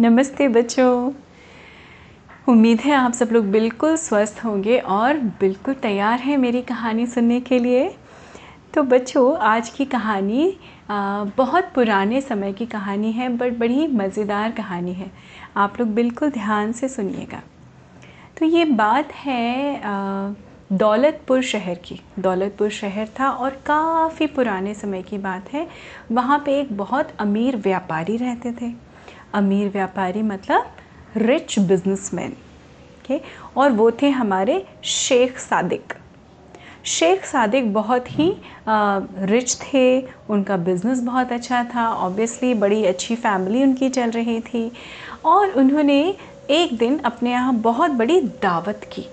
नमस्ते बच्चों। उम्मीद है आप सब लोग बिल्कुल स्वस्थ होंगे और बिल्कुल तैयार हैं मेरी कहानी सुनने के लिए। तो बच्चों आज की कहानी आ, बहुत पुराने समय की कहानी है बट बड़ी मज़ेदार कहानी है। आप लोग बिल्कुल ध्यान से सुनिएगा। तो ये बात है आ, दौलतपुर शहर की। दौलतपुर शहर था और काफ़ी पुराने समय की बात है। वहाँ पे एक बहुत अमीर व्यापारी रहते थे। अमीर व्यापारी मतलब रिच बिजनेसमैन ओके और वो थे हमारे शेख सादिक। शेख सादिक बहुत ही रिच थे, उनका बिज़नेस बहुत अच्छा था ऑब्वियसली बड़ी अच्छी फैमिली उनकी चल रही थी। और उन्होंने एक दिन अपने यहाँ बहुत बड़ी दावत की।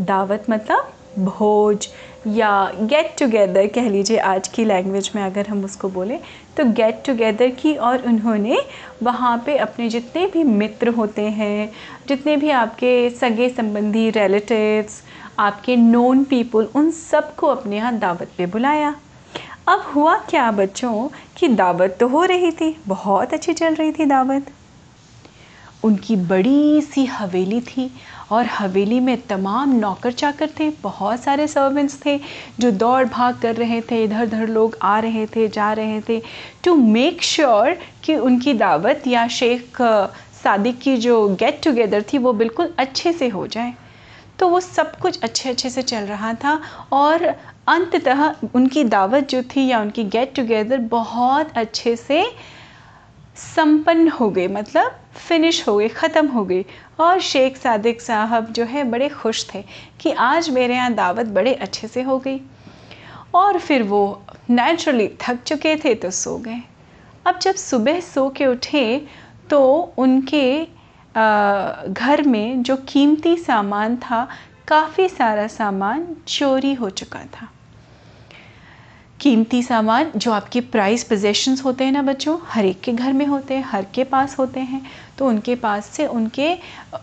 दावत मतलब भोज या गेट टुगेदर कह लीजिए आज की लैंग्वेज में अगर हम उसको बोलें तो गेट टुगेदर की और उन्होंने वहाँ पे अपने जितने भी मित्र होते हैं, जितने भी आपके सगे संबंधी रिलेटिव्स आपके नोन पीपल उन सबको अपने यहाँ दावत पे बुलाया। अब हुआ क्या बच्चों कि दावत तो हो रही थी, बहुत अच्छी चल रही थी दावत। उनकी बड़ी सी हवेली थी और हवेली में तमाम नौकर चाकर थे, बहुत सारे सर्वेंट्स थे जो दौड़ भाग कर रहे थे इधर उधर लोग आ रहे थे, जा रहे थे। टू मेक श्योर कि उनकी दावत या शेख सादिक की जो गेट टुगेदर थी वो बिल्कुल अच्छे से हो जाए। तो वो सब कुछ अच्छे अच्छे से चल रहा था और अंततः उनकी दावत जो थी या उनकी गेट टुगेदर बहुत अच्छे से संपन्न हो गए मतलब फिनिश हो गई ख़त्म हो गई और शेख सादिक साहब जो है, बड़े खुश थे कि आज मेरे यहाँ दावत बड़े अच्छे से हो गई। और फिर वो नेचुरली थक चुके थे तो सो गए। अब जब सुबह सो के उठे तो उनके घर में जो कीमती सामान था, काफ़ी सारा सामान चोरी हो चुका था। कीमती सामान जो आपके प्राइस पोजेशंस होते हैं ना बच्चों, हर एक के घर में होते हैं, हर के पास होते हैं। तो उनके पास से उनके,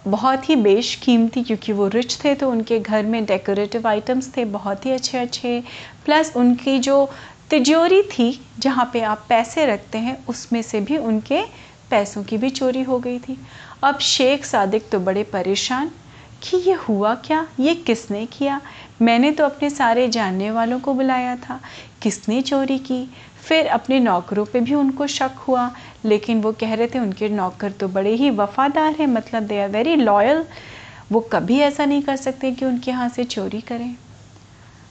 बहुत ही बेश कीमती, क्योंकि वो रिच थे तो उनके घर में डेकोरेटिव आइटम्स थे, बहुत ही अच्छे अच्छे प्लस उनकी जो तिजोरी थी, जहाँ पे आप पैसे रखते हैं, उसमें से भी उनके पैसों की भी चोरी हो गई थी। अब शेख सादिक तो बड़े परेशान कि ये हुआ क्या? ये किसने किया? मैंने तो अपने सारे जानने वालों को बुलाया था। किसने चोरी की? फिर अपने नौकरों पे भी उनको शक हुआ। लेकिन वो कह रहे थे, उनके नौकर तो बड़े ही वफ़ादार हैं। मतलब दे आर वेरी लॉयल वो कभी ऐसा नहीं कर सकते कि उनके यहाँ से चोरी करें।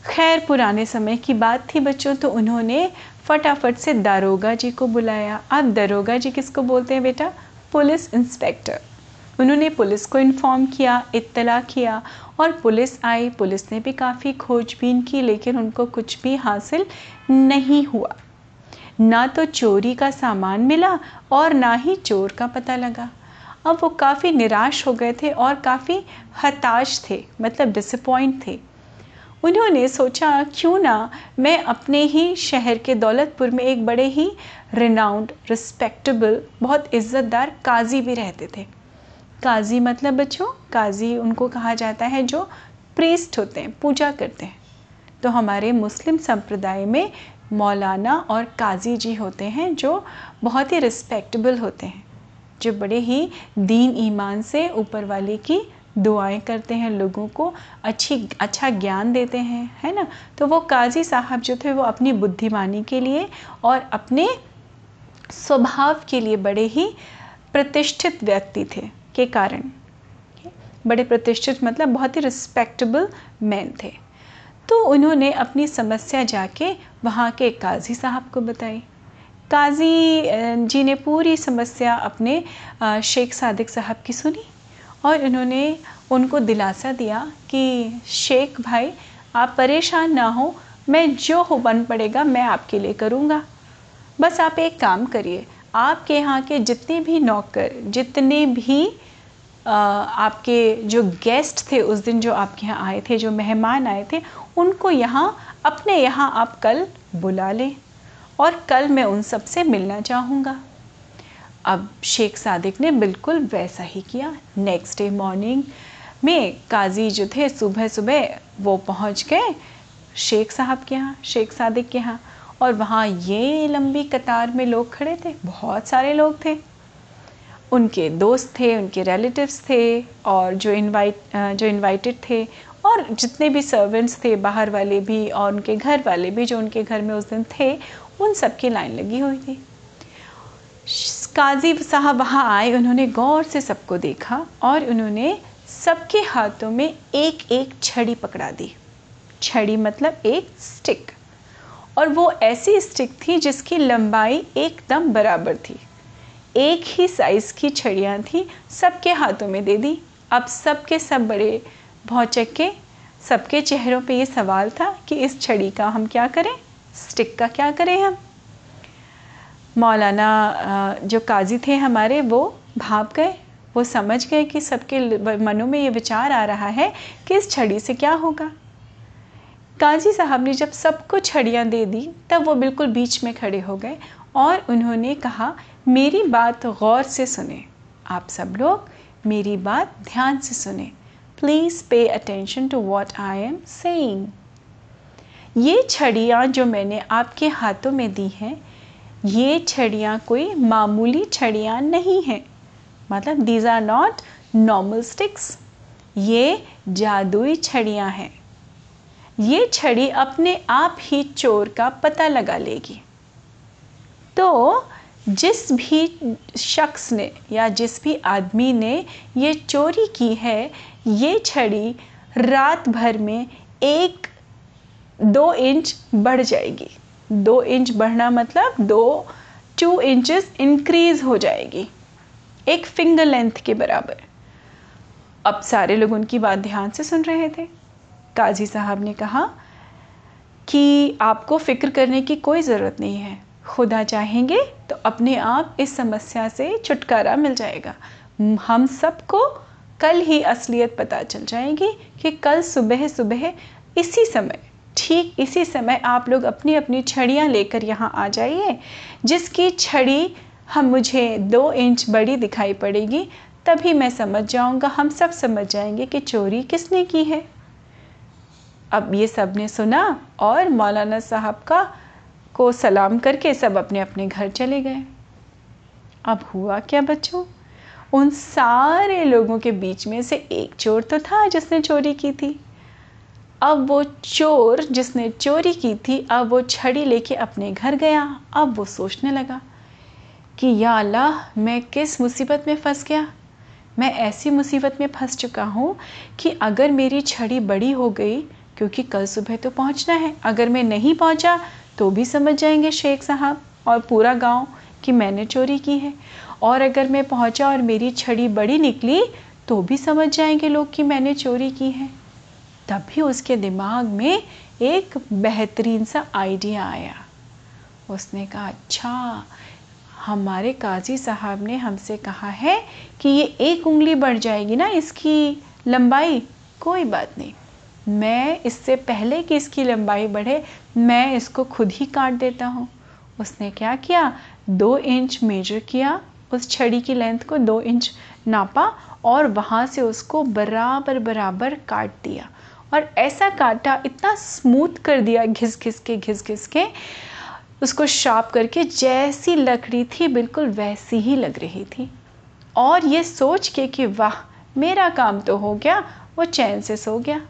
खैर, पुराने समय की बात थी बच्चों तो उन्होंने फटाफट से दारोगा जी को बुलाया। अब दारोगा जी किसको बोलते हैं बेटा? Police inspector. उन्होंने पुलिस को इन्फॉर्म किया, इत्तला किया और पुलिस आई। पुलिस ने भी काफ़ी खोजबीन की, लेकिन उनको कुछ भी हासिल नहीं हुआ। ना तो चोरी का सामान मिला और ना ही चोर का पता लगा। अब वो काफ़ी निराश हो गए थे और काफ़ी हताश थे मतलब डिसअपॉइंट थे। उन्होंने सोचा, क्यों ना मैं अपने ही शहर के दौलतपुर में एक बड़े ही रिनाउंड रिस्पेक्टेबल बहुत इज़्ज़तदार काजी भी रहते थे। काजी मतलब बच्चों, काजी उनको कहा जाता है जो प्रीस्ट होते हैं, पूजा करते हैं। तो हमारे मुस्लिम संप्रदाय में मौलाना और काजी जी होते हैं जो बहुत ही रिस्पेक्टेबल होते हैं, जो बड़े ही दीन ईमान से ऊपर वाले की दुआएँ करते हैं, लोगों को अच्छी अच्छा ज्ञान देते हैं, है ना? तो वो काजी साहब जो थे वो अपनी बुद्धिमानी के लिए और अपने स्वभाव के लिए बड़े ही प्रतिष्ठित व्यक्ति थे। के कारण। बड़े प्रतिष्ठित मतलब बहुत ही रिस्पेक्टेबल मैन थे। तो उन्होंने अपनी समस्या जाके वहाँ के काजी साहब को बताई। काजी जी ने पूरी समस्या अपने शेख सादिक साहब की सुनी और उन्होंने उनको दिलासा दिया कि, शेख भाई, आप परेशान ना हो, मैं जो हो बन पड़ेगा, मैं आपके लिए करूँगा। बस आप एक काम करिए आपके यहाँ के जितने भी नौकर जितने भी आ, आपके जो गेस्ट थे उस दिन जो आपके यहाँ आए थे जो मेहमान आए थे उनको यहाँ अपने यहाँ आप कल बुला लें। और कल मैं उन सबसे मिलना चाहूँगा। अब शेख सादिक ने बिल्कुल वैसा ही किया। नेक्स्ट डे मॉर्निंग में काजी जो थे सुबह सुबह वो पहुँच गए शेख साहब के यहाँ शेख सादिक के यहाँ। और वहाँ ये लंबी कतार में लोग खड़े थे, बहुत सारे लोग थे। उनके दोस्त थे, उनके रिलेटिव्स थे और जो इनवाइट जो इनवाइटेड थे और जितने भी सर्वेंट्स थे, बाहर वाले भी और उनके घर वाले भी जो उनके घर में उस दिन थे, उन सब की लाइन लगी हुई थी। काजी साहब वहाँ आए, उन्होंने गौर से सबको देखा और उन्होंने सबके हाथों में एक एक छड़ी पकड़ा दी। छड़ी मतलब एक स्टिक और वो ऐसी स्टिक थी जिसकी लंबाई एकदम बराबर थी। एक ही साइज़ की छड़ियाँ थी, सबके हाथों में दे दी। अब सबके सब बड़े भौचक्के सबके चेहरों पे ये सवाल था कि इस छड़ी का हम क्या करें? स्टिक का क्या करें हम? मौलाना जो काजी थे हमारे, वो भाप गए। वो समझ गए कि सबके मनों में ये विचार आ रहा है कि इस छड़ी से क्या होगा। काजी साहब ने जब सबको छड़ियाँ दे दी, तब वो बिल्कुल बीच में खड़े हो गए और उन्होंने कहा, मेरी बात गौर से सुने। आप सब लोग मेरी बात ध्यान से सुने। Please pay attention to what I am saying ये छड़ियाँ जो मैंने आपके हाथों में दी हैं, ये छड़ियाँ कोई मामूली छड़ियाँ नहीं हैं। मतलब these are not normal sticks ये जादुई छड़ियाँ हैं। ये छड़ी अपने आप ही चोर का पता लगा लेगी। तो जिस भी शख्स ने या जिस भी आदमी ने ये चोरी की है, ये छड़ी रात भर में एक दो इंच बढ़ जाएगी। दो इंच बढ़ना मतलब दो टू इंचेस इंक्रीज हो जाएगी। एक फिंगर लेंथ के बराबर। अब सारे लोग उनकी बात ध्यान से सुन रहे थे। काजी साहब ने कहा कि आपको फ़िक्र करने की कोई ज़रूरत नहीं है। खुदा चाहेंगे तो अपने आप इस समस्या से छुटकारा मिल जाएगा। हम सबको कल ही असलियत पता चल जाएगी कि कल सुबह सुबह इसी समय, ठीक इसी समय आप लोग अपनी अपनी छड़ियाँ लेकर यहाँ आ जाइए, जिसकी छड़ी हम मुझे दो इंच बड़ी दिखाई पड़ेगी, तभी मैं समझ जाऊँगा, हम सब समझ जाएँगे कि चोरी किसने की है। अब ये सबने सुना और मौलाना साहब का, को सलाम करके सब अपने अपने घर चले गए। अब हुआ क्या बच्चों? उन सारे लोगों के बीच में से एक चोर तो था जिसने चोरी की थी। अब वो चोर जिसने चोरी की थी, अब वो छड़ी लेके अपने घर गया। अब वो सोचने लगा कि, या अल्लाह, मैं किस मुसीबत में फंस गया? मैं ऐसी मुसीबत में फंस चुका हूँ कि अगर मेरी छड़ी बड़ी हो गई क्योंकि कल सुबह तो पहुँचना है। अगर मैं नहीं पहुँचा तो भी समझ जाएँगे शेख साहब और पूरा गाँव कि मैंने चोरी की है। और अगर मैं पहुँचा और मेरी छड़ी बड़ी निकली तो भी समझ जाएँगे लोग कि मैंने चोरी की है। तभी उसके दिमाग में एक बेहतरीन सा आइडिया आया। उसने कहा अच्छा हमारे काजी साहब ने हमसे कहा है कि ये एक उंगली बढ़ जाएगी ना इसकी लंबाई, कोई बात नहीं। मैं इससे पहले कि इसकी लंबाई बढ़े, मैं इसको खुद ही काट देता हूँ। उसने क्या किया? दो इंच मेजर किया, उस छड़ी की लेंथ को दो इंच नापा और वहाँ से उसको बराबर बराबर काट दिया। और ऐसा काटा, इतना स्मूथ कर दिया घिस घिस के, घिस घिस के, उसको शार्प करके जैसी लकड़ी थी, बिल्कुल वैसी ही लग रही थी। और ये सोच के कि, वाह, मेरा काम तो हो गया, वो चैन से सो गया।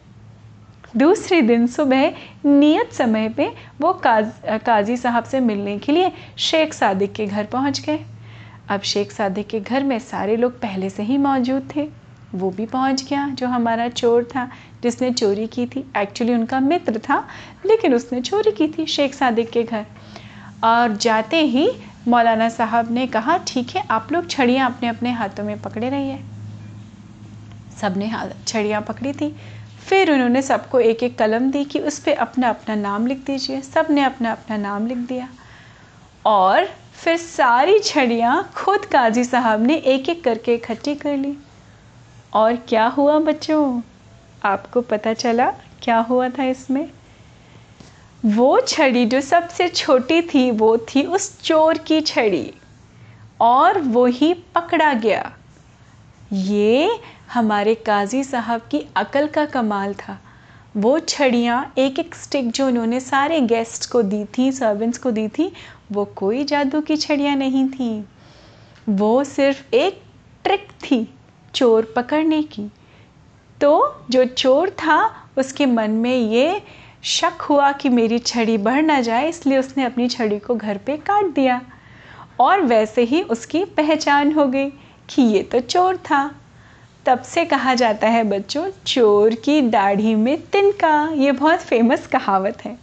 दूसरे दिन सुबह नियत समय पे वो काज, काजी साहब से मिलने के लिए शेख सादिक के घर पहुँच गए। अब शेख सादिक के घर में सारे लोग पहले से ही मौजूद थे। वो भी पहुँच गया जो हमारा चोर था, जिसने चोरी की थी। एक्चुअली उनका मित्र था, लेकिन उसने चोरी की थी शेख सादिक के घर। और जाते ही मौलाना साहब ने कहा, ठीक है, आप लोग छड़ियाँ अपने अपने हाथों में पकड़े रहिए। सबने छड़ियाँ पकड़ी थी। फिर उन्होंने सबको एक एक कलम दी कि उस पर अपना अपना नाम लिख दीजिए। सबने अपना अपना नाम लिख दिया। और फिर सारी छड़ियाँ खुद काजी साहब ने एक एक करके इकट्ठी कर ली। और क्या हुआ बच्चों? आपको पता चला क्या हुआ था इसमें? वो छड़ी जो सबसे छोटी थी, वो थी उस चोर की छड़ी। और वो ही पकड़ा गया। ये हमारे काजी साहब की अकल का कमाल था। वो छड़ियाँ एक एक स्टिक जो उन्होंने सारे गेस्ट को दी थी सर्वेंट्स को दी थी, वो कोई जादू की छड़ियाँ नहीं थी। वो सिर्फ़ एक ट्रिक थी, चोर पकड़ने की। तो जो चोर था, उसके मन में ये शक हुआ कि मेरी छड़ी बढ़ ना जाए, इसलिए उसने अपनी छड़ी को घर पे काट दिया। और वैसे ही उसकी पहचान हो गई। कि ये तो चोर था। तब से कहा जाता है बच्चों, चोर की दाढ़ी में तिनका, ये बहुत फ़ेमस कहावत है।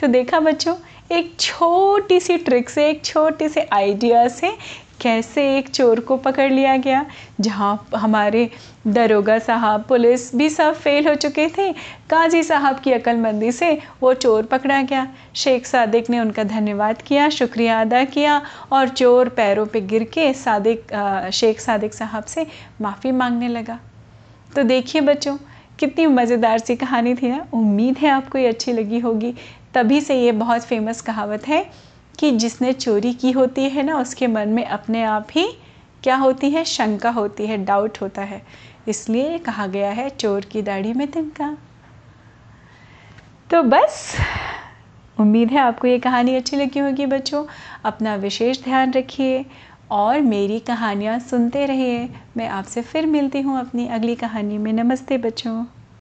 तो देखा बच्चों, एक छोटी सी ट्रिक से, एक छोटे से आइडिया से कैसे एक चोर को पकड़ लिया गया, जहाँ हमारे दरोगा साहब पुलिस भी सब फेल हो चुके थे, काजी साहब की अक्लमंदी से वो चोर पकड़ा गया। शेख सादिक ने उनका धन्यवाद किया, शुक्रिया अदा किया और चोर पैरों पे गिर के सादिक शेख सादिक साहब से माफ़ी मांगने लगा। तो देखिए बच्चों, कितनी मज़ेदार सी कहानी थी ना। उम्मीद है आपको ये अच्छी लगी होगी। तभी से ये बहुत फ़ेमस कहावत है कि जिसने चोरी की होती है ना, उसके मन में अपने आप ही क्या होती है? शंका होती है डाउट होता है। इसलिए कहा गया है, चोर की दाढ़ी में तिनका। तो बस, उम्मीद है आपको ये कहानी अच्छी लगी होगी बच्चों। अपना विशेष ध्यान रखिए और मेरी कहानियाँ सुनते रहिए। मैं आपसे फिर मिलती हूँ अपनी अगली कहानी में। नमस्ते बच्चों।